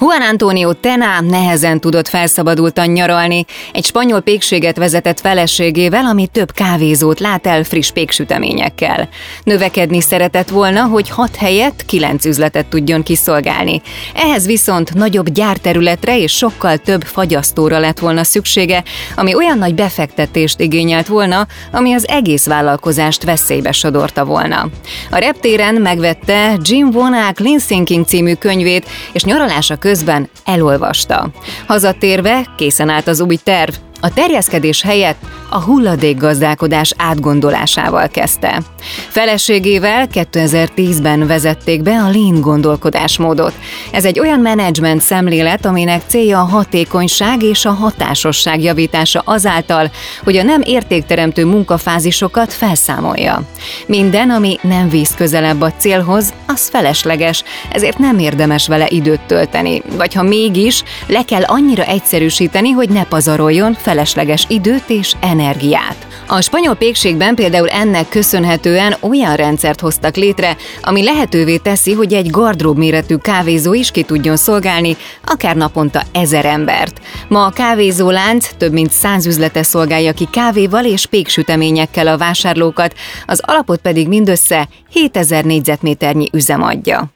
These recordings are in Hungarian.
Juan Antonio Tena nehezen tudott felszabadultan nyaralni, egy spanyol pékséget vezetett feleségével, ami több kávézót lát el friss péksüteményekkel. Növekedni szeretett volna, hogy hat helyet kilenc üzletet tudjon kiszolgálni. Ehhez viszont nagyobb gyárterületre és sokkal több fagyasztóra lett volna szüksége, ami olyan nagy befektetést igényelt volna, ami az egész vállalkozást veszélybe sodorta volna. A reptéren megvette Jim Vonák Clean Thinking című könyvét, és nyaralása közben elolvasta. Hazatérve készen állt az új terv, a terjeszkedés helyett a hulladékgazdálkodás átgondolásával kezdte. Feleségével 2010-ben vezették be a Lean gondolkodásmódot. Ez egy olyan menedzsment szemlélet, aminek célja a hatékonyság és a hatásosság javítása azáltal, hogy a nem értékteremtő munkafázisokat felszámolja. Minden, ami nem víz közelebb a célhoz, az felesleges, ezért nem érdemes vele időt tölteni, vagy ha mégis, le kell annyira egyszerűsíteni, hogy ne pazaroljon felesleges időt és energiát. A spanyol pékségben például ennek köszönhetően olyan rendszert hoztak létre, ami lehetővé teszi, hogy egy gardrób méretű kávézó is ki tudjon szolgálni, akár naponta ezer embert. Ma a kávézólánc több mint száz üzlete szolgálja ki kávéval és péksüteményekkel a vásárlókat, az alapot pedig mindössze 7000 négyzetméternyi üzem adja.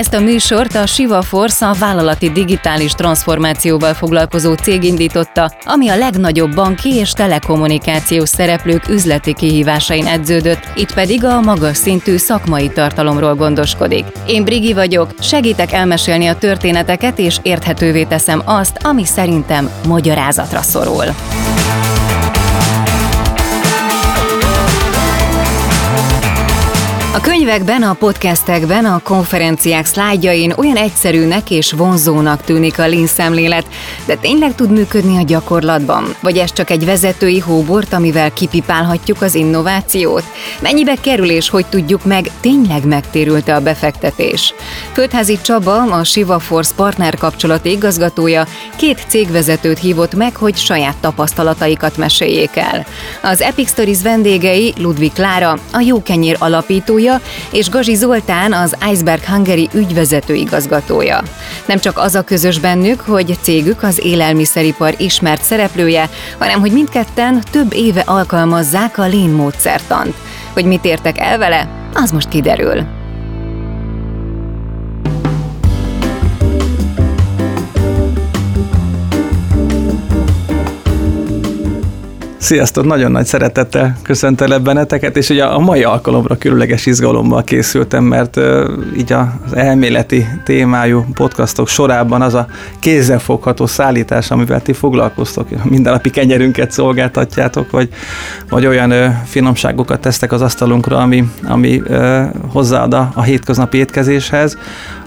Ezt a műsort a Siva Force a vállalati digitális transformációval foglalkozó cég indította, ami a legnagyobb banki és telekommunikációs szereplők üzleti kihívásain edződött, itt pedig a magas szintű szakmai tartalomról gondoskodik. Én Brigi vagyok, segítek elmesélni a történeteket és érthetővé teszem azt, ami szerintem magyarázatra szorul. A könyvekben, a podcastekben, a konferenciák szlájdjain olyan egyszerűnek és vonzónak tűnik a lean szemlélet, de tényleg tud működni a gyakorlatban? Vagy ez csak egy vezetői hóbort, amivel kipipálhatjuk az innovációt? Mennyibe kerül és hogy tudjuk meg, tényleg megtérült-e a befektetés? Földházi Csaba, a Siva Force partner kapcsolati igazgatója két cégvezetőt hívott meg, hogy saját tapasztalataikat meséljék el. Az Epic Stories vendégei Ludwig Klára, a Jókenyér alapítója, igazgatója, és Gazi Zoltán az Iceberg Hungary ügyvezető igazgatója. Nem csak az a közös bennük, hogy cégük az élelmiszeripar ismert szereplője, hanem hogy mindketten több éve alkalmazzák a Lean módszertant. Hogy mit értek el vele, az most kiderül. Sziasztok, nagyon nagy szeretettel köszöntelek benneteket, és ugye a mai alkalomra különleges izgalommal készültem, mert így az elméleti témájú podcastok sorában az a kézzelfogható szállítás, amivel ti foglalkoztok, mindennapi kenyerünket szolgáltatjátok, vagy, vagy olyan uh, finomságokat tesztek az asztalunkra, ami, ami hozzáad a, a hétköznapi étkezéshez,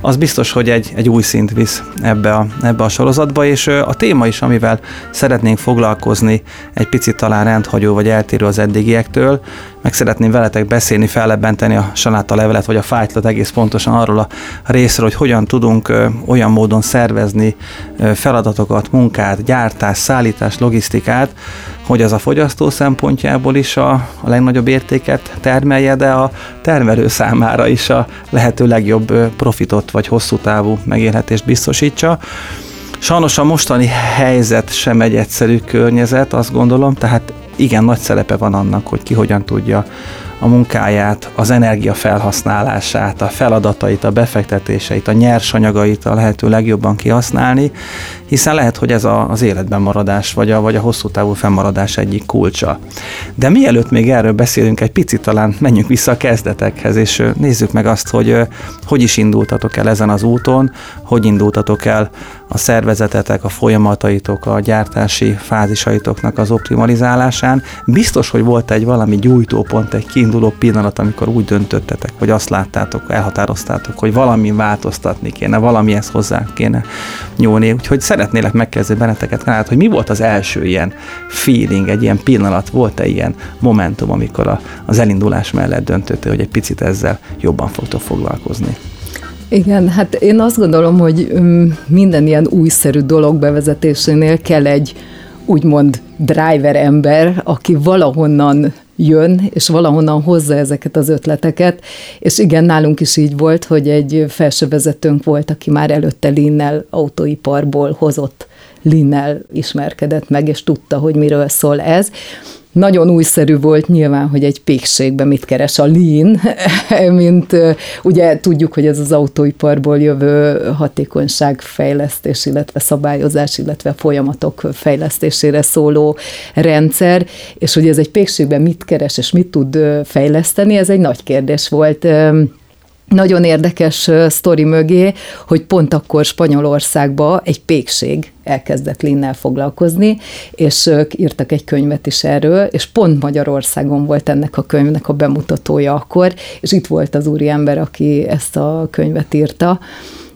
az biztos, hogy egy, egy új szint visz ebbe a, ebbe a sorozatba, és a téma is, amivel szeretnénk foglalkozni, egy picit talán rendhagyó vagy eltérő az eddigiektől, meg szeretném veletek beszélni, fellebbenteni a saláta levelet vagy a fájtlat egész pontosan arról a részről, hogy hogyan tudunk olyan módon szervezni feladatokat, munkát, gyártás, szállítás, logisztikát, hogy az a fogyasztó szempontjából is a, a legnagyobb értéket termelje, de a termelő számára is a lehető legjobb profitot vagy hosszú távú megélhetést biztosítsa. Sajnos a mostani helyzet sem egy egyszerű környezet, azt gondolom, tehát igen nagy szerepe van annak, hogy ki hogyan tudja a munkáját, az energia felhasználását, a feladatait, a befektetéseit, a nyersanyagait a lehető legjobban kihasználni, hiszen lehet, hogy ez a, az életben maradás, vagy a, vagy a hosszú távú fennmaradás egyik kulcsa. De mielőtt még erről beszélünk egy picit, talán menjünk vissza a kezdetekhez, és nézzük meg azt, hogy hogy is indultatok el ezen az úton, hogy indultatok el a szervezetetek, a folyamataitok, a gyártási fázisaitoknak az optimalizálásán. Biztos, hogy volt egy valami gyújtópont, egy kiinduló pillanat, amikor úgy döntöttetek, hogy azt láttátok, elhatároztátok, hogy valami változtatni kéne, valamihez hozzá kéne nyúlni. Úgyhogy szeretnélek megkérdezni benneteket, hát, hogy mi volt az első ilyen feeling, egy ilyen pillanat, volt-e ilyen momentum, amikor a, az elindulás mellett döntöttél, hogy egy picit ezzel jobban fogtok foglalkozni? Igen, hát én azt gondolom, hogy minden ilyen újszerű dolog bevezetésénél kell egy úgymond driver ember, aki valahonnan jön, és valahonnan hozza ezeket az ötleteket, és igen, nálunk is így volt, hogy egy felsővezetőnk volt, aki már előtte Linnel autóiparból hozott Linnel ismerkedett meg, és tudta, hogy miről szól ez. Nagyon újszerű volt nyilván, hogy egy pékségben mit keres a lean, mint ugye tudjuk, hogy ez az autóiparból jövő hatékonyságfejlesztés, illetve szabályozás, illetve folyamatok fejlesztésére szóló rendszer, és hogy ez egy pékségben mit keres és mit tud fejleszteni, ez egy nagy kérdés volt nagyon érdekes sztori mögé, hogy pont akkor Spanyolországba egy pékség elkezdett Linnel foglalkozni, és ők írtak egy könyvet is erről, és pont Magyarországon volt ennek a könyvnek a bemutatója akkor, és itt volt az úriember, aki ezt a könyvet írta,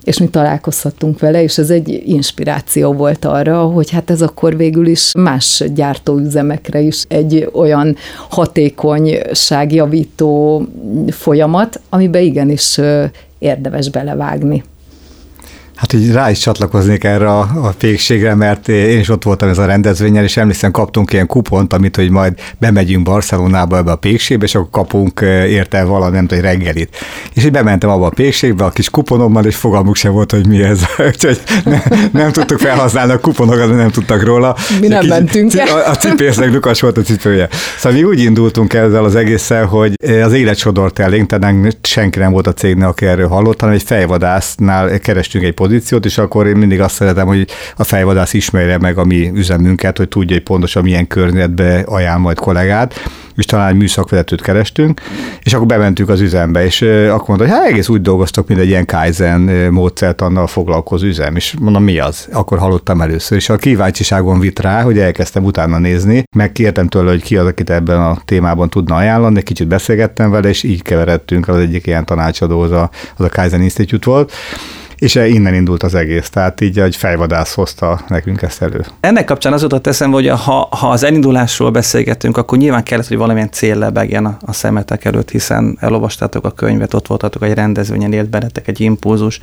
és mi találkozhattunk vele, és ez egy inspiráció volt arra, hogy hát ez akkor végül is más gyártóüzemekre is egy olyan hatékonyságjavító folyamat, amiben igenis érdemes belevágni. Hát így rá is csatlakoznék erre a, a pékségre, mert én is ott voltam ez a rendezvényen, és emlékszem, kaptunk ilyen kupont, amit, hogy majd bemegyünk Barcelonába ebbe a pékségbe, és akkor kapunk érte valami, nem tudom, reggelit. És így bementem abba a pékségbe a kis kuponommal, és fogalmuk sem volt, hogy mi ez. Úgyhogy nem, nem tudtuk felhasználni a kuponokat, nem tudtak róla. Mi nem mentünk A, a cipésznek Lukas volt a cipője. Szóval mi úgy indultunk ezzel az egésszel, hogy az élet sodort elénk, tehát senki nem volt a cégnél, aki erről hallott, hanem egy fejvadásznál kerestünk egy pozíciót, és akkor én mindig azt szeretem, hogy a fejvadász ismerje meg a mi üzemünket, hogy tudja, hogy pontosan milyen környezetbe ajánl majd kollégát, és talán egy műszakvezetőt kerestünk, és akkor bementünk az üzembe, és akkor mondta, hogy hát egész úgy dolgoztok, mint egy ilyen Kaizen módszert annal foglalkozó üzem, és mondom, mi az? Akkor hallottam először, és a kíváncsiságon vitt rá, hogy elkezdtem utána nézni, megkértem tőle, hogy ki az, akit ebben a témában tudna ajánlani, kicsit beszélgettem vele, és így keveredtünk, az egyik ilyen tanácsadó, az a, az a Kaizen Institute volt, és innen indult az egész, tehát így egy fejvadász hozta nekünk ezt elő. Ennek kapcsán az jutott eszembe, hogy ha, ha az elindulásról beszélgetünk, akkor nyilván kellett, hogy valamilyen cél lebegjen a, a szemetek előtt, hiszen elolvastátok a könyvet, ott voltatok egy rendezvényen, élt bennetek egy impulzus,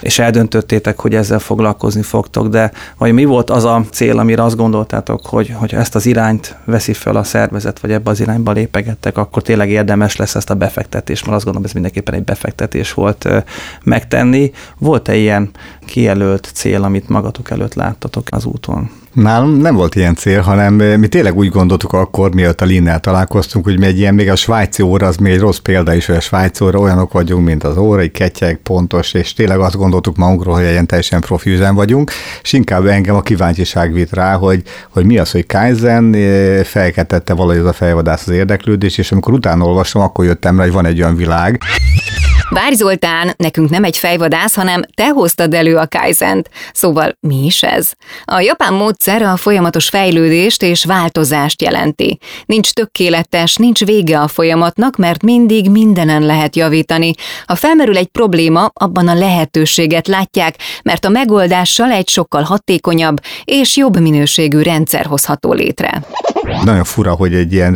és eldöntöttétek, hogy ezzel foglalkozni fogtok, de vagy mi volt az a cél, amire azt gondoltátok, hogy, hogy ezt az irányt veszi fel a szervezet, vagy ebbe az irányba lépegettek, akkor tényleg érdemes lesz ezt a befektetést, mert azt gondolom, ez mindenképpen egy befektetés volt megtenni. Volt-e ilyen kijelölt cél, amit magatok előtt láttatok az úton? Nálam nem volt ilyen cél, hanem mi tényleg úgy gondoltuk akkor, mielőtt a Linnel találkoztunk, hogy mi egy ilyen, még a svájci óra, az még egy rossz példa is, hogy a svájci óra olyanok vagyunk, mint az óra, egy ketyeg, pontos, és tényleg azt gondoltuk magunkról, hogy ilyen teljesen profi üzem vagyunk, és inkább engem a kíváncsiság vitt rá, hogy, hogy mi az, hogy Kaizen felkeltette valahogy az a fejvadász az érdeklődés, és amikor utána olvasom, akkor jöttem rá, hogy van egy olyan világ, Bár Zoltán, nekünk nem egy fejvadász, hanem te hoztad elő a Kaizent. Szóval mi is ez? A japán módszer a folyamatos fejlődést és változást jelenti. Nincs tökéletes, nincs vége a folyamatnak, mert mindig mindenen lehet javítani. Ha felmerül egy probléma, abban a lehetőséget látják, mert a megoldással egy sokkal hatékonyabb és jobb minőségű rendszer hozható létre. Nagyon fura, hogy egy ilyen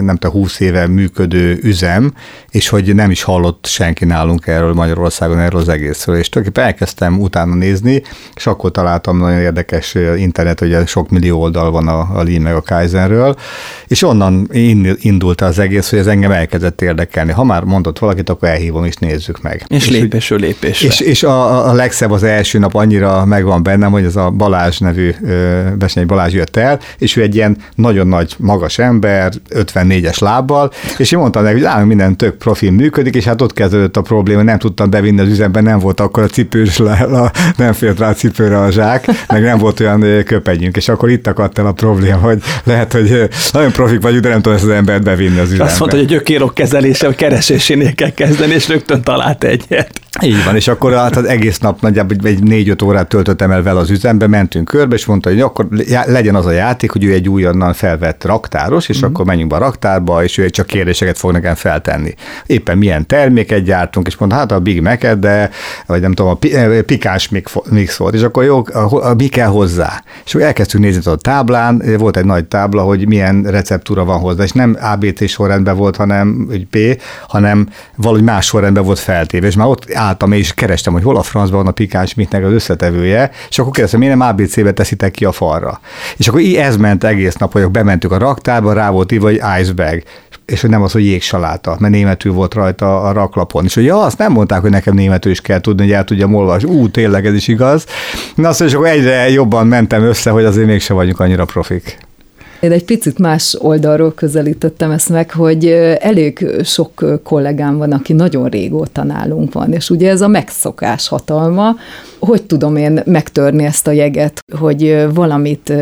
nem tudom, 20 éve működő üzem, és hogy nem is hallott senki senki nálunk erről Magyarországon, erről az egészről. És tulajdonképpen elkezdtem utána nézni, és akkor találtam nagyon érdekes internet, ugye sok millió oldal van a, a Lean meg a Kaizenről, és onnan indult az egész, hogy ez engem elkezdett érdekelni. Ha már mondott valakit, akkor elhívom, és nézzük meg. És, és lépésről lépésre. És, és a, a legszebb az első nap annyira megvan bennem, hogy ez a Balázs nevű Besnyi Balázs jött el, és ő egy ilyen nagyon nagy, magas ember, 54-es lábbal, és én mondtam neki, hogy állunk minden tök profil működik, és hát ott kezdődött a probléma, nem tudtam bevinni az üzembe, nem volt akkor a cipős, nem félt rá a cipőre a zsák, meg nem volt olyan köpenyünk, és akkor itt akadt el a probléma, hogy lehet, hogy nagyon profik vagyunk, de nem tudom ezt az embert bevinni az üzembe. Azt mondta, hogy a gyökérok kezelése, a keresésénél kell kezdeni, és rögtön talált egyet. Így van, és akkor hát az egész nap nagyjából egy négy-öt órát töltöttem el vele az üzembe, mentünk körbe, és mondta, hogy akkor legyen az a játék, hogy ő egy újonnan felvett raktáros, és mm. akkor menjünk be a raktárba, és ő csak kérdéseket fog nekem feltenni. Éppen milyen terméket gyártunk, és mondta, hát a Big mac de, vagy nem tudom, a eh, pikáns mix volt, és akkor jó, mi kell hozzá? És akkor elkezdtünk nézni a táblán, volt egy nagy tábla, hogy milyen receptúra van hozzá, és nem ABC sorrendben volt, hanem egy P, hanem valahogy más sorrendben volt feltéve, és már ott álltam és kerestem, hogy hol a francban van a pikáns mitnek az összetevője, és akkor kérdeztem, miért nem ABC-be teszitek ki a falra. És akkor így ez ment egész nap, hogy bementük a raktárba, rá volt írva, hogy iceberg és hogy nem az, hogy jégsaláta, mert németül volt rajta a raklapon. És hogy ja, azt nem mondták, hogy nekem németül is kell tudni, hogy el tudjam olvasni. Ú, tényleg ez is igaz. Na azt, és akkor egyre jobban mentem össze, hogy azért mégsem vagyunk annyira profik. Én egy picit más oldalról közelítettem ezt meg, hogy elég sok kollégám van, aki nagyon régóta nálunk van, és ugye ez a megszokás hatalma, hogy tudom én megtörni ezt a jeget, hogy valamit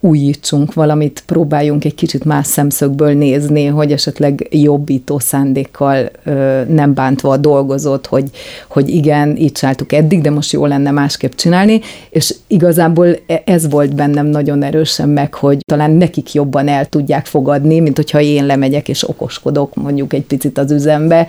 újítsunk, valamit próbáljunk egy kicsit más szemszögből nézni, hogy esetleg jobbító szándékkal nem bántva a dolgozott, hogy, hogy igen, így csináltuk eddig, de most jó lenne másképp csinálni, és igazából e, ez volt bennem nagyon erősen meg, hogy talán nekik jobban el tudják fogadni, mint hogyha én lemegyek és okoskodok mondjuk egy picit az üzembe,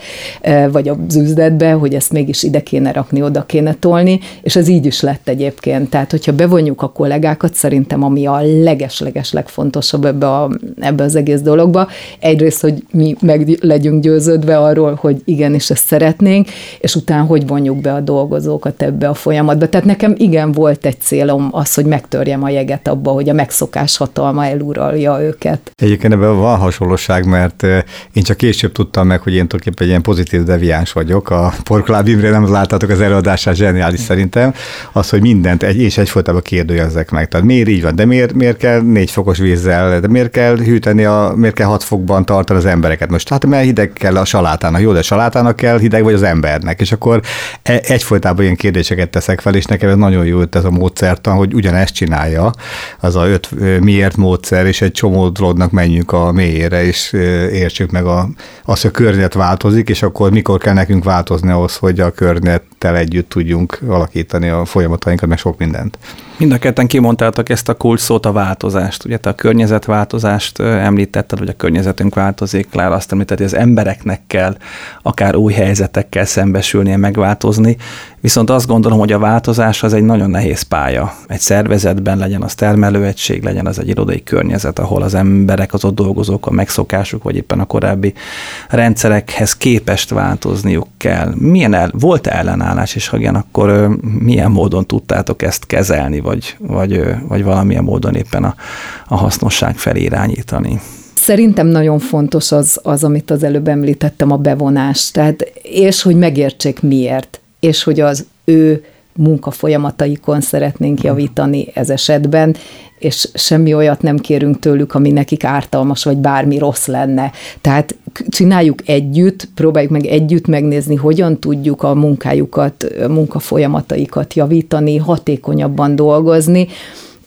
vagy az üzletbe, hogy ezt mégis ide kéne rakni, oda kéne tolni, és ez így is lett egyébként. Tehát, hogyha bevonjuk a kollégákat, szerintem ami a leges-leges legfontosabb ebbe, a, ebbe az egész dologba, egyrészt, hogy mi meg legyünk győződve arról, hogy igenis ezt szeretnénk, és utána hogy vonjuk be a dolgozókat ebbe a folyamatba. Tehát nekem igen volt egy célom az, hogy megtörjem a jeget abba, hogy a megszokás hatalma eluralja őket. Egyébként ebben van hasonlóság, mert én csak később tudtam meg, hogy én tulajdonképpen egy ilyen pozitív deviáns vagyok. A Porkoláb Imre nem láttátok az előadását, zseniális szerintem szerintem, az, hogy mindent egy és egyfolytában kérdőjezzek meg. Tehát miért így van, de miért, miért kell négy fokos vízzel, de miért kell hűteni, a, miért kell hat fokban tartani az embereket? Most hát mert hideg kell a salátának, jó, de a salátának kell hideg vagy az embernek, és akkor e, egyfolytában ilyen kérdéseket teszek fel, és nekem ez nagyon jó ez a módszertan, hogy ugyanezt csinálja, az a öt miért módszer, és egy csomó dolognak menjünk a mélyére, és értsük meg a, azt, hogy a környezet változik, és akkor mikor kell nekünk változni ahhoz, hogy a környezettel együtt tudjunk alakítani alakítani a folyamatainkat, meg sok mindent. Mind a ketten kimondtátok ezt a kulcs szót, a változást. Ugye te a környezetváltozást említetted, hogy a környezetünk változik, Klára azt említett, hogy az embereknek kell akár új helyzetekkel szembesülnie, megváltozni, viszont azt gondolom, hogy a változás az egy nagyon nehéz pálya. Egy szervezetben legyen az termelőegység, legyen az egy irodai környezet, ahol az emberek, az ott dolgozók, a megszokásuk, vagy éppen a korábbi rendszerekhez képest változniuk kell. Milyen el, volt -e ellenállás, és ha igen, akkor milyen módon tudtátok ezt kezelni, vagy, vagy, vagy valamilyen módon éppen a, a hasznosság felé irányítani? Szerintem nagyon fontos az, az, amit az előbb említettem, a bevonás. Tehát, és hogy megértsék miért, és hogy az ő munkafolyamataikon szeretnénk javítani ez esetben, és semmi olyat nem kérünk tőlük, ami nekik ártalmas, vagy bármi rossz lenne. Tehát csináljuk együtt, próbáljuk meg együtt megnézni, hogyan tudjuk a munkájukat, a munkafolyamataikat javítani, hatékonyabban dolgozni,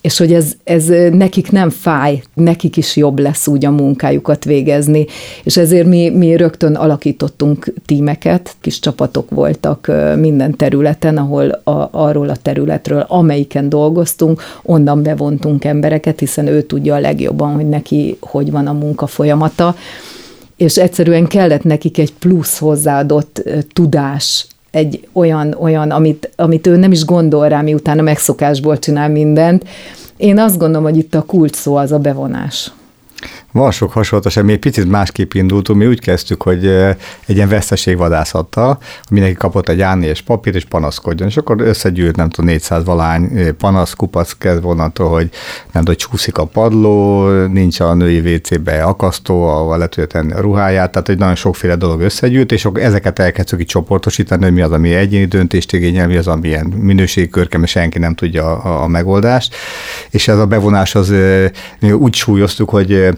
és hogy ez, ez nekik nem fáj, nekik is jobb lesz úgy a munkájukat végezni, és ezért mi, mi rögtön alakítottunk tímeket, kis csapatok voltak minden területen, ahol a, arról a területről, amelyiken dolgoztunk, onnan bevontunk embereket, hiszen ő tudja a legjobban, hogy neki hogy van a munka folyamata, és egyszerűen kellett nekik egy plusz hozzáadott tudás, egy olyan, olyan amit, amit ő nem is gondol rá, miután a megszokásból csinál mindent. Én azt gondolom, hogy itt a kult szó az a bevonás. Van sok hasonlóság, mi egy picit másképp indultunk, mi úgy kezdtük, hogy egy ilyen veszteségvadászattal, mindenki kapott egy a és papír, és panaszkodjon, és akkor összegyűlt, nem tudom, 400 valány panasz, kupac kezd vonatól, hogy nem tudom, csúszik a padló, nincs a női WC-be akasztó, ahol le tudja tenni a ruháját, tehát egy nagyon sokféle dolog összegyűlt, és akkor ezeket elkezdtük így csoportosítani, hogy mi az, ami egyéni döntést igényel, mi az, ami ilyen minőségkörke, mert senki nem tudja a, a megoldást, és ez a bevonás az úgy súlyoztuk, hogy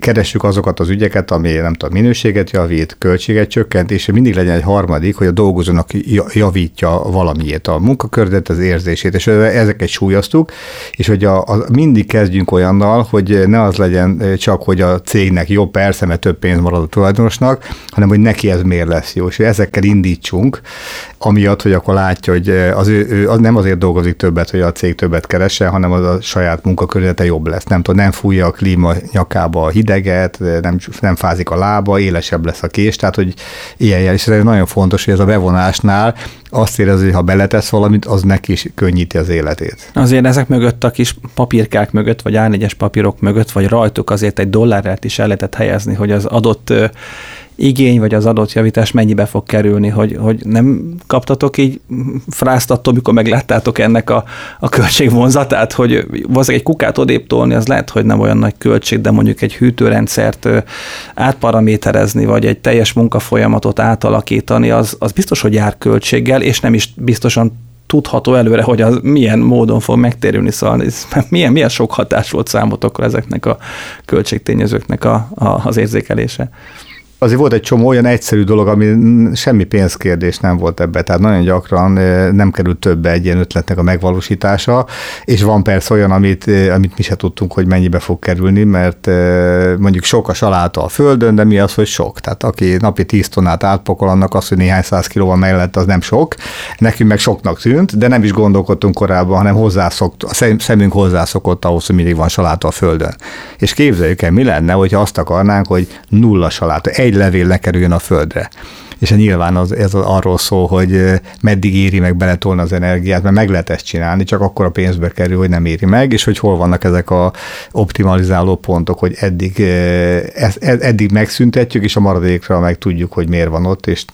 keressük azokat az ügyeket, ami nem tudom, minőséget javít, költséget csökkent, és mindig legyen egy harmadik, hogy a dolgozónak javítja valamiét, a munkakördet, az érzését, és ezeket súlyoztuk, és hogy a, a, mindig kezdjünk olyannal, hogy ne az legyen csak, hogy a cégnek jó, persze, mert több pénz marad a tulajdonosnak, hanem hogy neki ez miért lesz jó, és hogy ezekkel indítsunk, amiatt, hogy akkor látja, hogy az ő, ő az nem azért dolgozik többet, hogy a cég többet keressen, hanem az a saját munkakörülete jobb lesz. Nem tudom, nem fújja a klíma nyakába hideget, nem, nem fázik a lába, élesebb lesz a kés, tehát hogy ilyen jel. És ez nagyon fontos, hogy ez a bevonásnál azt érezi, hogy ha beletesz valamit, az neki is könnyíti az életét. Azért ezek mögött a kis papírkák mögött, vagy A4-es papírok mögött, vagy rajtuk azért egy dollárát is el lehetett helyezni, hogy az adott igény, vagy az adott javítás mennyibe fog kerülni, hogy, hogy nem kaptatok így frászt attól, mikor megláttátok ennek a, a költségvonzatát, hogy valószínűleg egy kukát odébb tolni, az lehet, hogy nem olyan nagy költség, de mondjuk egy hűtőrendszert átparaméterezni, vagy egy teljes munkafolyamatot átalakítani, az, az biztos, hogy jár költséggel, és nem is biztosan tudható előre, hogy az milyen módon fog megtérülni, szóval ez milyen, milyen sok hatás volt számotokra ezeknek a költségtényezőknek a, a, az érzékelése azért volt egy csomó olyan egyszerű dolog, ami semmi pénzkérdés nem volt ebbe, tehát nagyon gyakran nem került többe egy ilyen ötletnek a megvalósítása, és van persze olyan, amit, amit mi se tudtunk, hogy mennyibe fog kerülni, mert mondjuk sok a saláta a földön, de mi az, hogy sok? Tehát aki napi 10 tonnát átpokol, annak az, hogy néhány száz kilóval mellett, az nem sok. Nekünk meg soknak tűnt, de nem is gondolkodtunk korábban, hanem hozzászokt, a szemünk hozzászokott ahhoz, hogy mindig van saláta a földön. És képzeljük el, mi lenne, hogyha azt akarnánk, hogy nulla saláta, egy egy levél lekerüljön a földre. És nyilván az, ez arról szól, hogy meddig éri meg beletolni az energiát, mert meg lehet ezt csinálni, csak akkor a pénzbe kerül, hogy nem éri meg, és hogy hol vannak ezek a optimalizáló pontok, hogy eddig, ez, eddig megszüntetjük, és a maradékra meg tudjuk, hogy miért van ott, és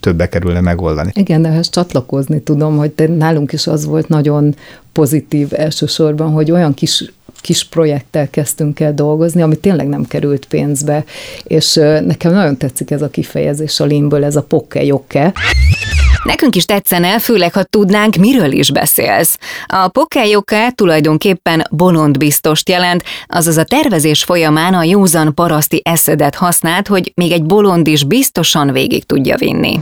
többe kerülne megoldani. Igen, ehhez csatlakozni tudom, hogy te, nálunk is az volt nagyon pozitív elsősorban, hogy olyan kis kis projekttel kezdtünk el dolgozni, ami tényleg nem került pénzbe, és nekem nagyon tetszik ez a kifejezés a limből, ez a pokke-jokke. Nekünk is tetszene, főleg ha tudnánk, miről is beszélsz. A pokelyoke tulajdonképpen bolondbiztost jelent, azaz a tervezés folyamán a józan paraszti eszedet használt, hogy még egy bolond is biztosan végig tudja vinni.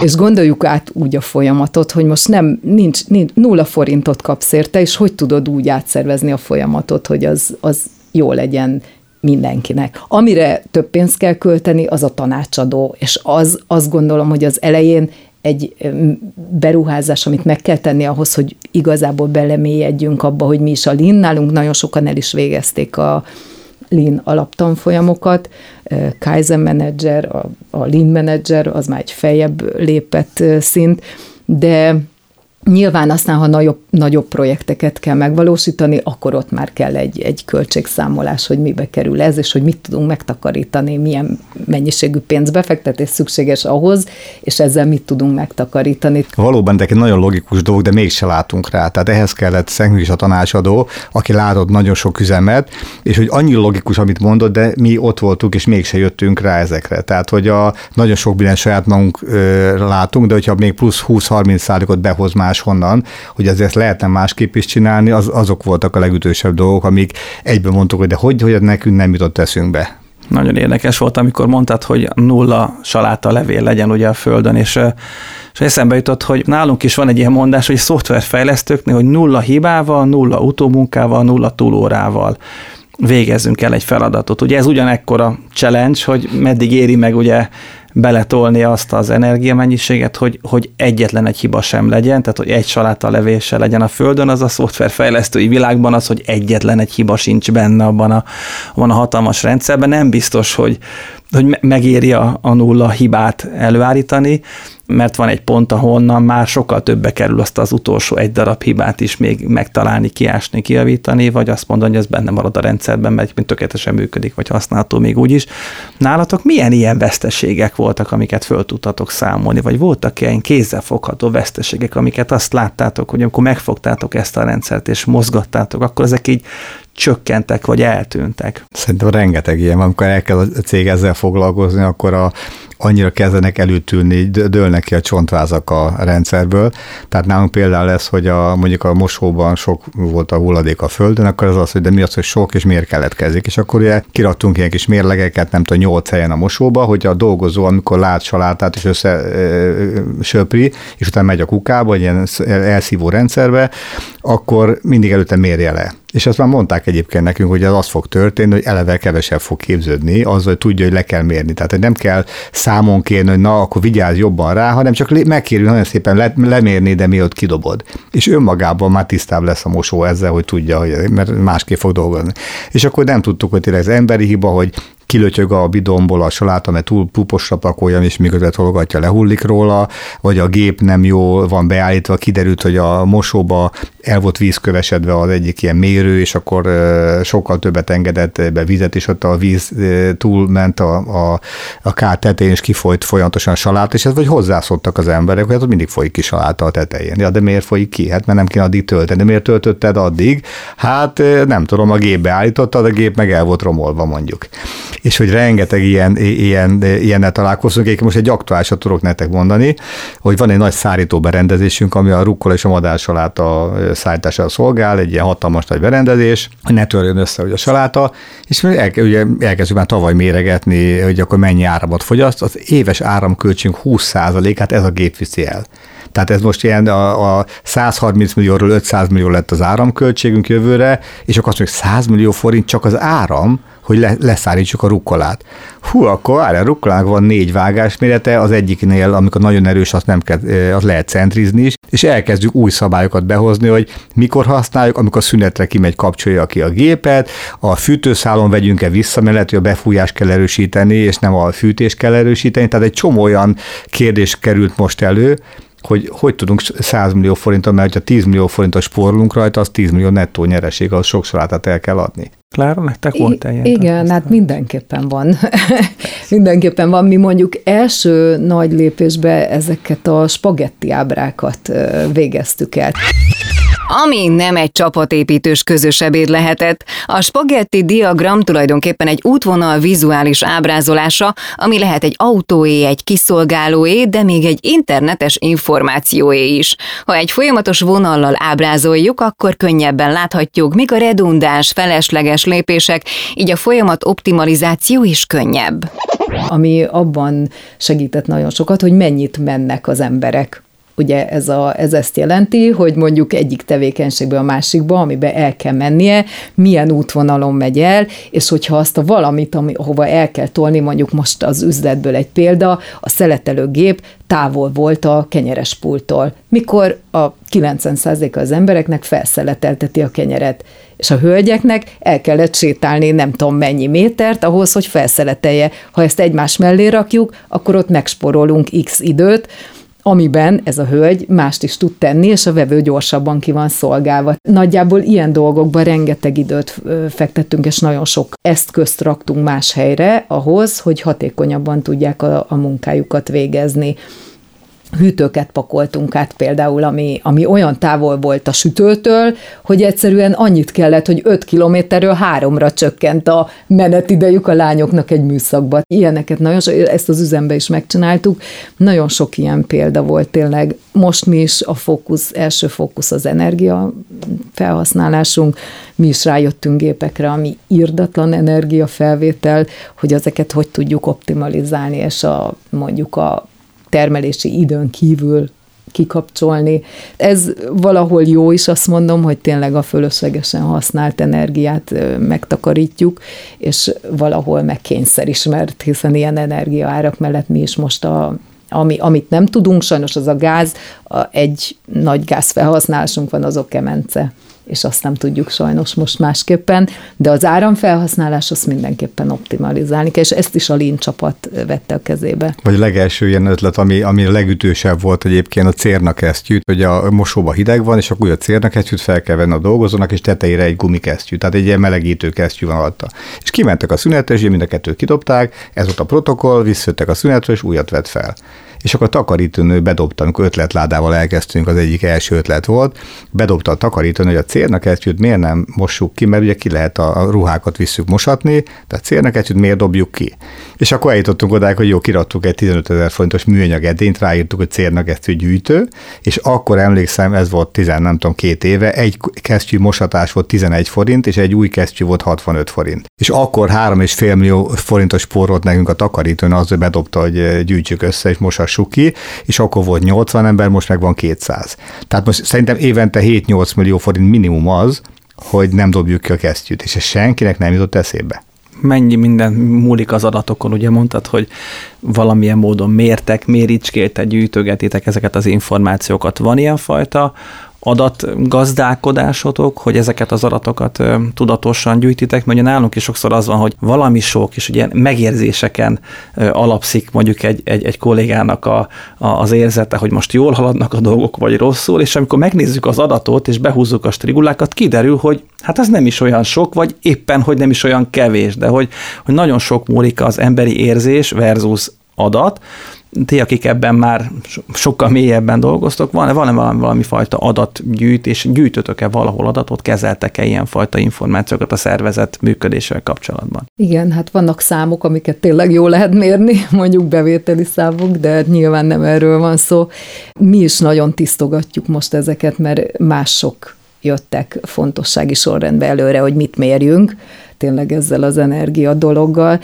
És gondoljuk át úgy a folyamatot, hogy most nem, nincs, nincs nulla forintot kapsz érte, és hogy tudod úgy átszervezni a folyamatot, hogy az, az jó legyen mindenkinek. Amire több pénzt kell költeni, az a tanácsadó, és az azt gondolom, hogy az elején egy beruházás, amit meg kell tenni ahhoz, hogy igazából belemélyedjünk abba, hogy mi is a Lean. Nálunk nagyon sokan el is végezték a Lean alaptanfolyamokat. Kaizen Manager, a, a Lean Manager, az már egy feljebb lépett szint, de Nyilván aztán, ha nagyobb, nagyobb projekteket kell megvalósítani, akkor ott már kell egy, egy költségszámolás, hogy mibe kerül ez, és hogy mit tudunk megtakarítani, milyen mennyiségű pénzbefektetés szükséges ahhoz, és ezzel mit tudunk megtakarítani. Valóban de egy nagyon logikus dolog, de mégse látunk rá. Tehát ehhez kellett Szengő is a tanácsadó, aki látott nagyon sok üzemet, és hogy annyi logikus, amit mondott, de mi ott voltunk, és mégse jöttünk rá ezekre. Tehát, hogy a nagyon sok minden saját magunk ö, látunk, de hogyha még plusz 20-30 százalékot behoz már máshonnan, hogy azért lehetne másképp is csinálni, az, azok voltak a legütősebb dolgok, amik egyben mondtuk, hogy de hogy, hogy nekünk nem jutott eszünkbe. Nagyon érdekes volt, amikor mondtad, hogy nulla saláta levél legyen ugye a földön, és, és eszembe jutott, hogy nálunk is van egy ilyen mondás, hogy szoftverfejlesztőknél, hogy nulla hibával, nulla utómunkával, nulla túlórával végezzünk el egy feladatot. Ugye ez ugyanekkora challenge, hogy meddig éri meg ugye beletolni azt az energiamennyiséget, hogy, hogy egyetlen egy hiba sem legyen, tehát hogy egy saláta levése legyen a földön, az a szoftverfejlesztői világban az, hogy egyetlen egy hiba sincs benne abban a, abban a hatalmas rendszerben. Nem biztos, hogy, hogy megéri a, a nulla hibát előállítani, mert van egy pont, ahonnan már sokkal többe kerül azt az utolsó egy darab hibát is még megtalálni, kiásni, kiavítani, vagy azt mondani, hogy ez benne marad a rendszerben, mert tökéletesen működik, vagy használható még úgy is. Nálatok milyen ilyen veszteségek voltak, amiket föl tudtatok számolni, vagy voltak ilyen kézzelfogható veszteségek, amiket azt láttátok, hogy amikor megfogtátok ezt a rendszert és mozgattátok, akkor ezek így csökkentek, vagy eltűntek. Szerintem rengeteg ilyen, amikor elkezd a cég ezzel foglalkozni, akkor a, annyira kezdenek előtűnni, dőlnek ki a csontvázak a rendszerből. Tehát nálunk például lesz, hogy a, mondjuk a mosóban sok volt a hulladék a földön, akkor az az, hogy de mi az, hogy sok, és miért keletkezik. És akkor ugye kiraktunk ilyen kis mérlegeket, nem tudom, nyolc helyen a mosóba, hogy a dolgozó, amikor lát salátát és össze ö, söpri, és utána megy a kukába, vagy ilyen elszívó rendszerbe, akkor mindig előtte mérje le. És azt már mondták egyébként nekünk, hogy ez az fog történni, hogy eleve kevesebb fog képződni, az, hogy tudja, hogy le kell mérni. Tehát, hogy nem kell számon kérni, hogy na, akkor vigyázz jobban rá, hanem csak megkérjük nagyon szépen le, lemérni, de mi ott kidobod. És önmagában már tisztább lesz a mosó ezzel, hogy tudja, hogy mert másképp fog dolgozni. És akkor nem tudtuk, hogy tényleg az emberi hiba, hogy kilötyög a bidonból a saláta, mert túl puposra pakoljam, és miközben tologatja, lehullik róla, vagy a gép nem jó van beállítva, kiderült, hogy a mosóba el volt vízkövesedve az egyik ilyen mérő, és akkor sokkal többet engedett be vizet, és ott a víz túlment a, a, a kár tetején, és kifolyt folyamatosan a salát, és ez vagy hozzászoktak az emberek, hogy hát mindig folyik ki saláta a tetején. Ja, de miért folyik ki? Hát mert nem kéne addig tölteni. De miért töltötted addig? Hát nem tudom, a gépbe állítottad, a gép meg el volt romolva mondjuk és hogy rengeteg ilyen, ilyen, ilyennel találkozunk. Én most egy aktuálisat tudok nektek mondani, hogy van egy nagy szárító berendezésünk, ami a rukkol és a madársaláta szállítására szolgál, egy ilyen hatalmas nagy berendezés, hogy ne törjön össze hogy a saláta, és el, ugye elkezdjük már tavaly méregetni, hogy akkor mennyi áramot fogyaszt. Az éves áramköltségünk 20%-át ez a gép viszi el. Tehát ez most ilyen a, a 130 millióról 500 millió lett az áramköltségünk jövőre, és akkor azt mondjuk 100 millió forint csak az áram, hogy le, leszállítsuk a rukkolát. Hú, akkor várj, a rukkolának van négy vágás mérete, az egyiknél, amikor nagyon erős, azt nem kell, azt lehet centrizni is, és elkezdjük új szabályokat behozni, hogy mikor használjuk, amikor szünetre kimegy, kapcsolja ki a gépet, a fűtőszálon vegyünk-e vissza, mert lehet, hogy a befújást kell erősíteni, és nem a fűtést kell erősíteni, tehát egy csomó olyan kérdés került most elő, hogy hogy tudunk 100 millió forintot, mert ha 10 millió forintos spórolunk rajta, az 10 millió nettó nyereség, az sok salátát el kell adni. Klára, nektek volt ilyen? Igen, hát mindenképpen van. mindenképpen van. Mi mondjuk első nagy lépésbe ezeket a spagetti ábrákat végeztük el ami nem egy csapatépítős közös ebéd lehetett. A spagetti diagram tulajdonképpen egy útvonal vizuális ábrázolása, ami lehet egy autóé, egy kiszolgálóé, de még egy internetes információé is. Ha egy folyamatos vonallal ábrázoljuk, akkor könnyebben láthatjuk, mik a redundáns, felesleges lépések, így a folyamat optimalizáció is könnyebb. Ami abban segített nagyon sokat, hogy mennyit mennek az emberek ugye ez, a, ez ezt jelenti, hogy mondjuk egyik tevékenységből a másikba, amibe el kell mennie, milyen útvonalon megy el, és hogyha azt a valamit, ami, ahova el kell tolni, mondjuk most az üzletből egy példa, a szeletelőgép távol volt a kenyeres pulttól, mikor a 90%-a az embereknek felszeletelteti a kenyeret, és a hölgyeknek el kellett sétálni nem tudom mennyi métert ahhoz, hogy felszeletelje. Ha ezt egymás mellé rakjuk, akkor ott megsporolunk x időt, amiben ez a hölgy mást is tud tenni, és a vevő gyorsabban ki van szolgálva. Nagyjából ilyen dolgokban rengeteg időt fektettünk, és nagyon sok ezt közt raktunk más helyre ahhoz, hogy hatékonyabban tudják a, a munkájukat végezni hűtőket pakoltunk át például, ami, ami olyan távol volt a sütőtől, hogy egyszerűen annyit kellett, hogy 5 kilométerről háromra csökkent a menetidejük a lányoknak egy műszakba. Ilyeneket nagyon sok, ezt az üzembe is megcsináltuk. Nagyon sok ilyen példa volt tényleg. Most mi is a fókusz, első fókusz az energia felhasználásunk. Mi is rájöttünk gépekre, ami irdatlan energiafelvétel, hogy ezeket hogy tudjuk optimalizálni, és a, mondjuk a termelési időn kívül kikapcsolni. Ez valahol jó is, azt mondom, hogy tényleg a fölöslegesen használt energiát megtakarítjuk, és valahol meg kényszer is, mert hiszen ilyen energiaárak mellett mi is most a ami, amit nem tudunk, sajnos az a gáz, a, egy nagy gázfelhasználásunk van, azok kemence és azt nem tudjuk sajnos most másképpen, de az áramfelhasználás azt mindenképpen optimalizálni kell, és ezt is a Lean csapat vette a kezébe. Vagy a legelső ilyen ötlet, ami, ami a legütősebb volt egyébként a cérnakesztyűt, hogy a mosóba hideg van, és akkor a cérnakesztyűt fel kell venni a dolgozónak, és tetejére egy gumikesztyű, tehát egy ilyen melegítő kesztyű van alatta. És kimentek a szünetre, és mind a kettőt kidobták, ez volt a protokoll, visszajöttek a szünetre, és újat vett fel és akkor a takarítónő bedobta, amikor ötletládával elkezdtünk, az egyik első ötlet volt, bedobta a takarítónő, hogy a cérnakesztyűt miért nem mossuk ki, mert ugye ki lehet a ruhákat visszük mosatni, de a cérnakesztyűt miért dobjuk ki. És akkor eljutottunk odáig, hogy jó, kirattuk egy 15 ezer forintos műanyag edényt, ráírtuk, hogy cérnakesztyű gyűjtő, és akkor emlékszem, ez volt 10, nem tudom, két éve, egy kesztyű mosatás volt 11 forint, és egy új kesztyű volt 65 forint. És akkor 3,5 millió forintos spórolt nekünk a takarítónő, az, hogy bedobta, hogy gyűjtsük össze, és mosass bonthassuk ki, és akkor volt 80 ember, most meg van 200. Tehát most szerintem évente 7-8 millió forint minimum az, hogy nem dobjuk ki a kesztyűt, és ez senkinek nem jutott eszébe mennyi minden múlik az adatokon, ugye mondtad, hogy valamilyen módon mértek, méricskéltek, gyűjtögetitek ezeket az információkat. Van ilyen fajta adatgazdálkodásotok, hogy ezeket az adatokat tudatosan gyűjtitek, mert ugye nálunk is sokszor az van, hogy valami sok és ugye megérzéseken alapszik mondjuk egy, egy, egy kollégának a, a, az érzete, hogy most jól haladnak a dolgok, vagy rosszul, és amikor megnézzük az adatot, és behúzzuk a strigulákat, kiderül, hogy hát ez nem is olyan sok, vagy éppen, hogy nem is olyan kevés, de hogy, hogy nagyon sok múlik az emberi érzés versus adat, ti, akik ebben már sokkal mélyebben dolgoztok, van-e van valami, valami fajta adatgyűjtés, gyűjtötök-e valahol adatot, kezeltek-e ilyen fajta információkat a szervezet működéssel kapcsolatban? Igen, hát vannak számok, amiket tényleg jó lehet mérni, mondjuk bevételi számok, de nyilván nem erről van szó. Mi is nagyon tisztogatjuk most ezeket, mert mások jöttek fontossági sorrendbe előre, hogy mit mérjünk, tényleg ezzel az energia dologgal.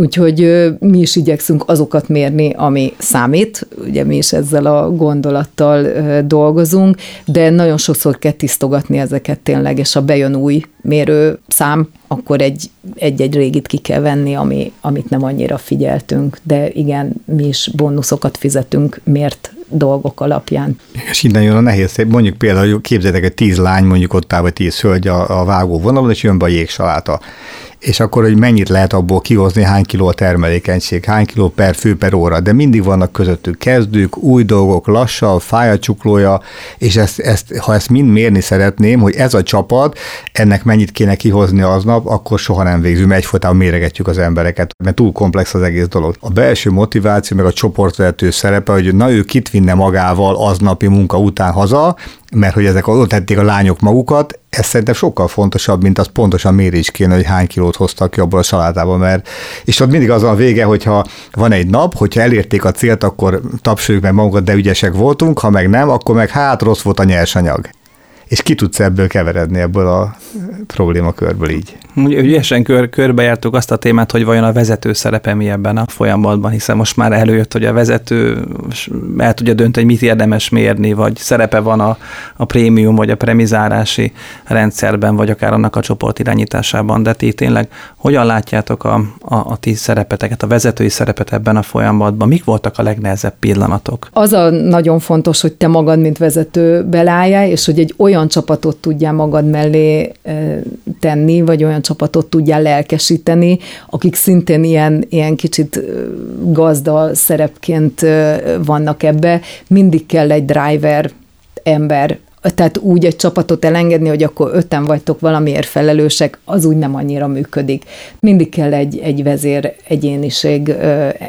Úgyhogy mi is igyekszünk azokat mérni, ami számít, ugye mi is ezzel a gondolattal dolgozunk, de nagyon sokszor kell tisztogatni ezeket tényleg, és ha bejön új mérő szám, akkor egy, egy-egy régit ki kell venni, ami, amit nem annyira figyeltünk, de igen, mi is bónuszokat fizetünk mért dolgok alapján. És innen jön a nehéz, mondjuk például, hogy képzeljétek egy tíz lány, mondjuk ott áll, vagy tíz hölgy a, a vágó vonalon, és jön be a jégsaláta és akkor, hogy mennyit lehet abból kihozni, hány kiló a termelékenység, hány kiló per fő per óra, de mindig vannak közöttük kezdők, új dolgok, lassan, fáj a csuklója, és ezt, ezt, ha ezt mind mérni szeretném, hogy ez a csapat, ennek mennyit kéne kihozni aznap, akkor soha nem végzünk, mert egyfolytában méregetjük az embereket, mert túl komplex az egész dolog. A belső motiváció, meg a csoportvezető szerepe, hogy na ő kit vinne magával aznapi munka után haza, mert hogy ezek ott tették a lányok magukat, ez szerintem sokkal fontosabb, mint az pontosan mérés kéne, hogy hány kilót hoztak ki abból a salátából, mert és ott mindig az a vége, hogyha van egy nap, hogyha elérték a célt, akkor tapsoljuk meg magunkat, de ügyesek voltunk, ha meg nem, akkor meg hát rossz volt a nyersanyag és ki tudsz ebből keveredni ebből a problémakörből így. Ügyesen kör, körbejártuk azt a témát, hogy vajon a vezető szerepe mi ebben a folyamatban, hiszen most már előjött, hogy a vezető el tudja dönteni, mit érdemes mérni, vagy szerepe van a, a prémium, vagy a premizárási rendszerben, vagy akár annak a csoport irányításában, de ti tényleg hogyan látjátok a, a, a ti szerepeteket, a vezetői szerepet ebben a folyamatban? Mik voltak a legnehezebb pillanatok? Az a nagyon fontos, hogy te magad, mint vezető belállja, és hogy egy olyan csapatot tudjál magad mellé tenni, vagy olyan csapatot tudjál lelkesíteni, akik szintén ilyen, ilyen kicsit gazda szerepként vannak ebbe. Mindig kell egy driver ember, tehát úgy egy csapatot elengedni, hogy akkor öten vagytok valamiért felelősek, az úgy nem annyira működik. Mindig kell egy, egy vezér egyéniség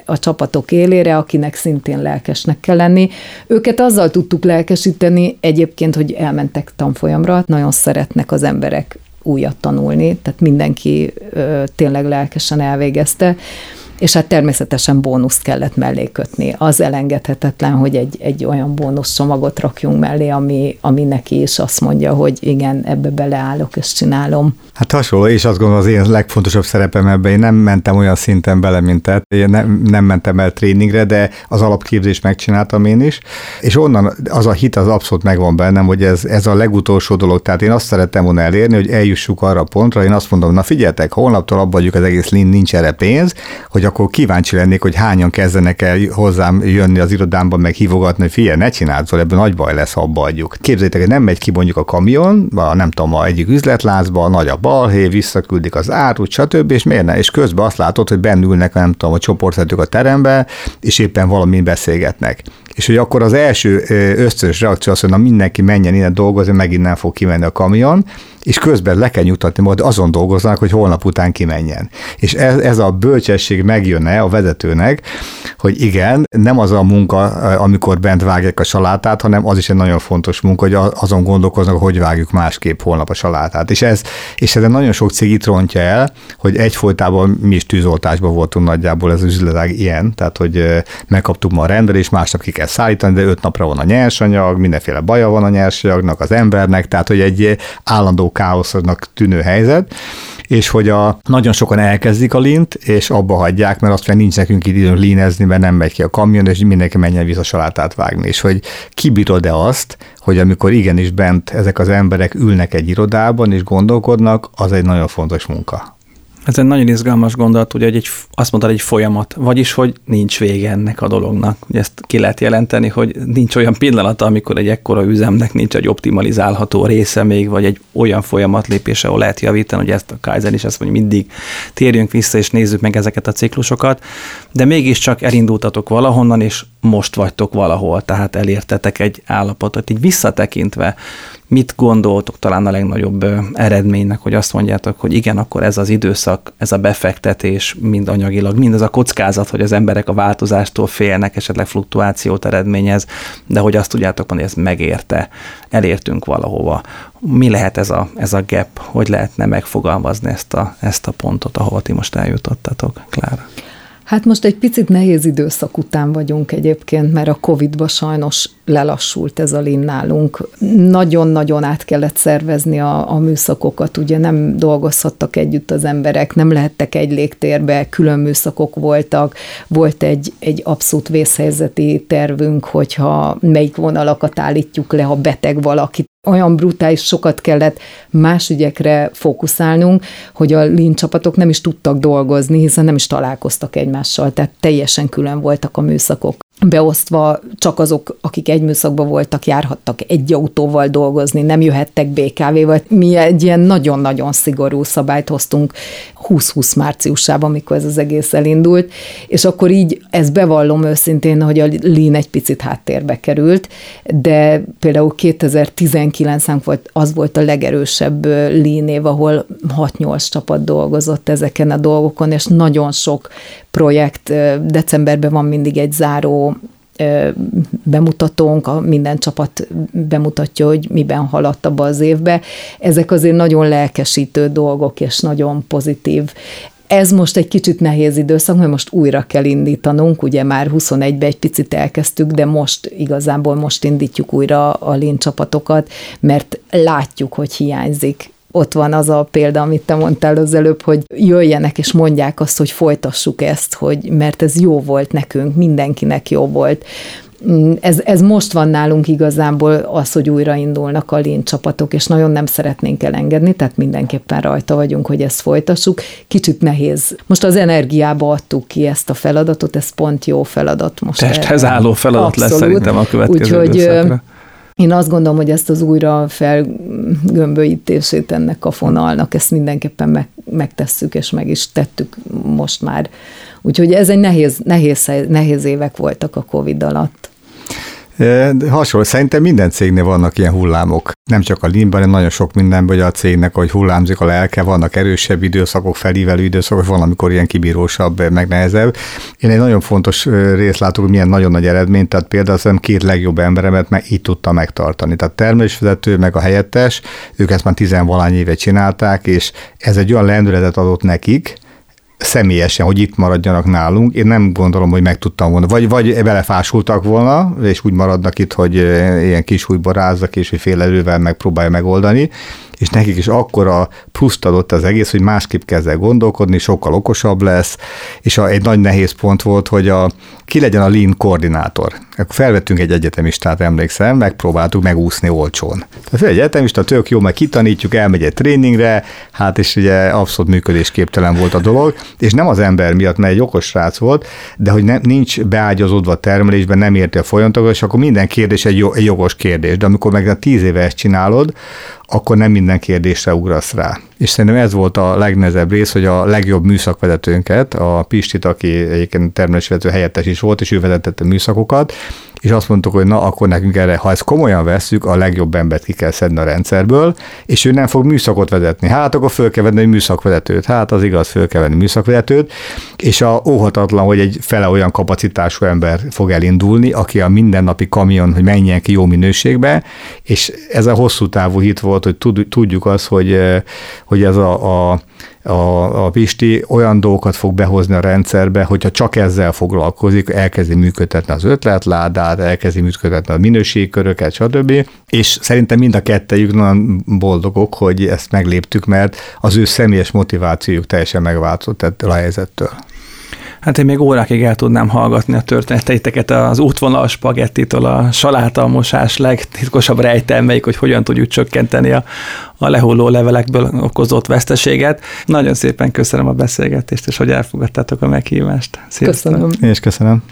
a csapatok élére, akinek szintén lelkesnek kell lenni. Őket azzal tudtuk lelkesíteni egyébként, hogy elmentek tanfolyamra, nagyon szeretnek az emberek újat tanulni, tehát mindenki tényleg lelkesen elvégezte és hát természetesen bónuszt kellett mellé kötni. Az elengedhetetlen, hogy egy, egy olyan bónuszcsomagot rakjunk mellé, ami, ami neki is azt mondja, hogy igen, ebbe beleállok és csinálom. Hát hasonló, és azt gondolom az én legfontosabb szerepem ebben, én nem mentem olyan szinten bele, mint te, én nem, nem mentem el tréningre, de az alapképzést megcsináltam én is, és onnan az a hit az abszolút megvan bennem, hogy ez, ez a legutolsó dolog, tehát én azt szerettem volna elérni, hogy eljussuk arra a pontra, én azt mondom, na figyeltek, holnaptól abba vagyok az egész lin, nincs erre pénz, hogy akkor kíváncsi lennék, hogy hányan kezdenek el hozzám jönni az irodámban, meg hívogatni, hogy figyelj, ne csináld, szóval ebben nagy baj lesz, ha abba adjuk. Képzeljétek, hogy nem megy ki mondjuk a kamion, a, nem tudom, a egyik üzletlázba, nagy a balhé, visszaküldik az árut, stb. És miért ne? És közben azt látod, hogy bennülnek, nem tudom, a csoportvezetők a terembe, és éppen valamin beszélgetnek. És hogy akkor az első ösztönös reakció az, hogy na mindenki menjen innen dolgozni, megint nem fog kimenni a kamion, és közben le kell nyugtatni, majd azon dolgoznak, hogy holnap után kimenjen. És ez, ez a bölcsesség megjönne a vezetőnek, hogy igen, nem az a munka, amikor bent vágják a salátát, hanem az is egy nagyon fontos munka, hogy azon gondolkoznak, hogy vágjuk másképp holnap a salátát. És ez, és ez nagyon sok cég itt rontja el, hogy egyfolytában mi is tűzoltásban voltunk nagyjából, ez az üzletág ilyen, tehát hogy megkaptuk ma a rendelést, másnap ki kell szállítani, de öt napra van a nyersanyag, mindenféle baja van a nyersanyagnak, az embernek, tehát hogy egy állandó káosznak tűnő helyzet, és hogy a, nagyon sokan elkezdik a lint, és abba hagyják, mert azt mondja, nincs nekünk időn línezni, mert nem megy ki a kamion, és mindenki menjen vissza salátát vágni. És hogy kibírod-e azt, hogy amikor igenis bent ezek az emberek ülnek egy irodában és gondolkodnak, az egy nagyon fontos munka. Ez egy nagyon izgalmas gondolat, ugye, hogy egy, azt mondtad, egy folyamat, vagyis, hogy nincs vége ennek a dolognak. Ugye ezt ki lehet jelenteni, hogy nincs olyan pillanata, amikor egy ekkora üzemnek nincs egy optimalizálható része még, vagy egy olyan folyamat lépése, ahol lehet javítani, hogy ezt a Kaizen is azt mondja, mindig térjünk vissza és nézzük meg ezeket a ciklusokat, de mégiscsak elindultatok valahonnan, és most vagytok valahol, tehát elértetek egy állapotot. Így visszatekintve, mit gondoltok talán a legnagyobb eredménynek, hogy azt mondjátok, hogy igen, akkor ez az időszak, ez a befektetés, mind anyagilag, mind az a kockázat, hogy az emberek a változástól félnek, esetleg fluktuációt eredményez, de hogy azt tudjátok mondani, hogy ez megérte, elértünk valahova. Mi lehet ez a, ez a gap, hogy lehetne megfogalmazni ezt a, ezt a pontot, ahol ti most eljutottatok, Klára? Hát most egy picit nehéz időszak után vagyunk egyébként, mert a Covid-ba sajnos lelassult ez a lin nálunk. Nagyon-nagyon át kellett szervezni a, a műszakokat, ugye nem dolgozhattak együtt az emberek, nem lehettek egy légtérbe, külön műszakok voltak, volt egy, egy abszolút vészhelyzeti tervünk, hogyha melyik vonalakat állítjuk le, ha beteg valaki, olyan brutális sokat kellett más ügyekre fókuszálnunk, hogy a Lean csapatok nem is tudtak dolgozni, hiszen nem is találkoztak egymással, tehát teljesen külön voltak a műszakok beosztva, csak azok, akik egy műszakban voltak, járhattak egy autóval dolgozni, nem jöhettek BKV-val. Mi egy ilyen nagyon-nagyon szigorú szabályt hoztunk 2020 márciusában, amikor ez az egész elindult, és akkor így, ezt bevallom őszintén, hogy a Lean egy picit háttérbe került, de például 2019 volt, az volt a legerősebb Lean év, ahol 6-8 csapat dolgozott ezeken a dolgokon, és nagyon sok projekt, decemberben van mindig egy záró bemutatónk, a minden csapat bemutatja, hogy miben haladt abba az évbe. Ezek azért nagyon lelkesítő dolgok, és nagyon pozitív. Ez most egy kicsit nehéz időszak, mert most újra kell indítanunk, ugye már 21-ben egy picit elkezdtük, de most igazából most indítjuk újra a Lean csapatokat, mert látjuk, hogy hiányzik ott van az a példa, amit te mondtál az előbb, hogy jöjjenek és mondják azt, hogy folytassuk ezt, hogy mert ez jó volt nekünk, mindenkinek jó volt. Mm, ez, ez most van nálunk igazából az, hogy újraindulnak a Lean csapatok, és nagyon nem szeretnénk elengedni, tehát mindenképpen rajta vagyunk, hogy ezt folytassuk. Kicsit nehéz. Most az energiába adtuk ki ezt a feladatot, ez pont jó feladat most. Testhez álló feladat Abszolút. lesz szerintem a következő Úgyhogy. Én azt gondolom, hogy ezt az újra felgömböítését ennek a fonalnak, ezt mindenképpen meg, megtesszük, és meg is tettük most már. Úgyhogy ez egy nehéz, nehéz, nehéz évek voltak a Covid alatt. Hasonló, szerintem minden cégnél vannak ilyen hullámok. Nem csak a limban, hanem nagyon sok mindenben, hogy a cégnek, hogy hullámzik a lelke, vannak erősebb időszakok, felívelő időszakok, van, amikor ilyen kibírósabb, meg nehezebb. Én egy nagyon fontos részt látok, milyen nagyon nagy eredményt, tehát például az két legjobb emberemet meg így tudta megtartani. Tehát termelésvezető, meg a helyettes, ők ezt már tizenvalány éve csinálták, és ez egy olyan lendületet adott nekik, személyesen, hogy itt maradjanak nálunk. Én nem gondolom, hogy meg tudtam volna. Vagy, vagy belefásultak volna, és úgy maradnak itt, hogy ilyen kis rázzak, és hogy fél erővel megpróbálja megoldani és nekik is akkora pluszt adott az egész, hogy másképp kezd el gondolkodni, sokkal okosabb lesz, és a, egy nagy nehéz pont volt, hogy a, ki legyen a lean koordinátor. Akkor felvettünk egy egyetemistát, emlékszem, megpróbáltuk megúszni olcsón. Tehát egy egyetemista tök jó, meg kitanítjuk, elmegy egy tréningre, hát és ugye abszolút működésképtelen volt a dolog, és nem az ember miatt, mert egy okos srác volt, de hogy ne, nincs beágyazódva a termelésben, nem érti a folyamatokat, és akkor minden kérdés egy, egy jogos kérdés. De amikor meg a tíz éve ezt csinálod, akkor nem minden kérdésre ugrasz rá. És szerintem ez volt a legnehezebb rész, hogy a legjobb műszakvezetőnket, a Pistit, aki egyébként termelésvezető helyettes is volt, és ő vezetette műszakokat, és azt mondtuk, hogy na, akkor nekünk erre, ha ezt komolyan vesszük, a legjobb embert ki kell szedni a rendszerből, és ő nem fog műszakot vezetni. Hát akkor föl kell venni egy műszakvezetőt. Hát az igaz, föl kell venni műszakvezetőt, és a óhatatlan, hogy egy fele olyan kapacitású ember fog elindulni, aki a mindennapi kamion, hogy menjen ki jó minőségbe, és ez a hosszú távú hit volt, hogy tudjuk azt, hogy, hogy ez a, a a, a Pisti olyan dolgokat fog behozni a rendszerbe, hogyha csak ezzel foglalkozik, elkezdi működtetni az ötletládát, elkezdi működtetni a minőségköröket, stb. És szerintem mind a kettejük nagyon boldogok, hogy ezt megléptük, mert az ő személyes motivációjuk teljesen megváltozott ettől a helyzettől. Hát én még órákig el tudnám hallgatni a történeteiteket az útvonal spagettitól a saláta mosás legtitkosabb rejtelmeik, hogy hogyan tudjuk csökkenteni a, a lehulló levelekből okozott veszteséget. Nagyon szépen köszönöm a beszélgetést, és hogy elfogadtátok a meghívást. Sziasztok. Köszönöm. Én is köszönöm.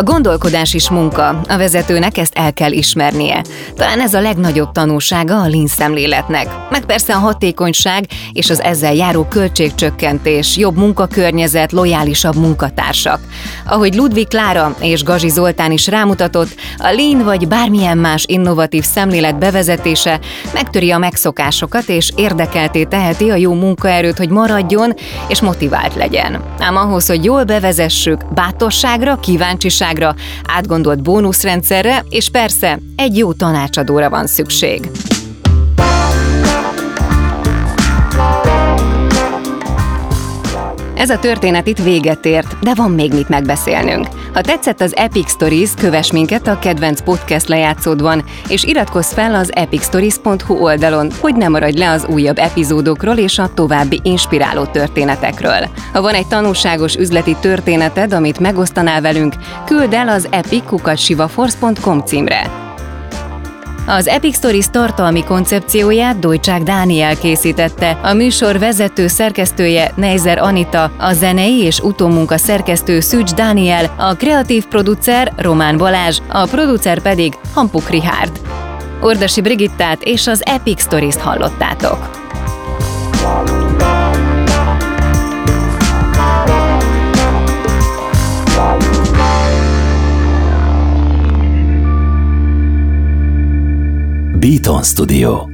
A gondolkodás is munka, a vezetőnek ezt el kell ismernie. Talán ez a legnagyobb tanulsága a lean szemléletnek. Meg persze a hatékonyság és az ezzel járó költségcsökkentés, jobb munkakörnyezet, lojálisabb munkatársak. Ahogy Ludwig Klára és Gazi Zoltán is rámutatott, a lean vagy bármilyen más innovatív szemlélet bevezetése megtöri a megszokásokat és érdekelté teheti a jó munkaerőt, hogy maradjon és motivált legyen. Ám ahhoz, hogy jól bevezessük, bátorságra, kíváncsiságra, biztonságra, átgondolt bónuszrendszerre, és persze egy jó tanácsadóra van szükség. Ez a történet itt véget ért, de van még mit megbeszélnünk. Ha tetszett az Epic Stories, kövess minket a kedvenc podcast lejátszódban, és iratkozz fel az epicstories.hu oldalon, hogy ne maradj le az újabb epizódokról és a további inspiráló történetekről. Ha van egy tanulságos üzleti történeted, amit megosztanál velünk, küld el az epic.sivaforce.com címre. Az Epic Stories tartalmi koncepcióját Dojcsák Dániel készítette, a műsor vezető szerkesztője Neizer Anita, a zenei és utómunka szerkesztő Szűcs Dániel, a kreatív producer Román Balázs, a producer pedig Hampuk Rihárd. Ordasi Brigittát és az Epic Stories-t hallottátok. Beaton Studio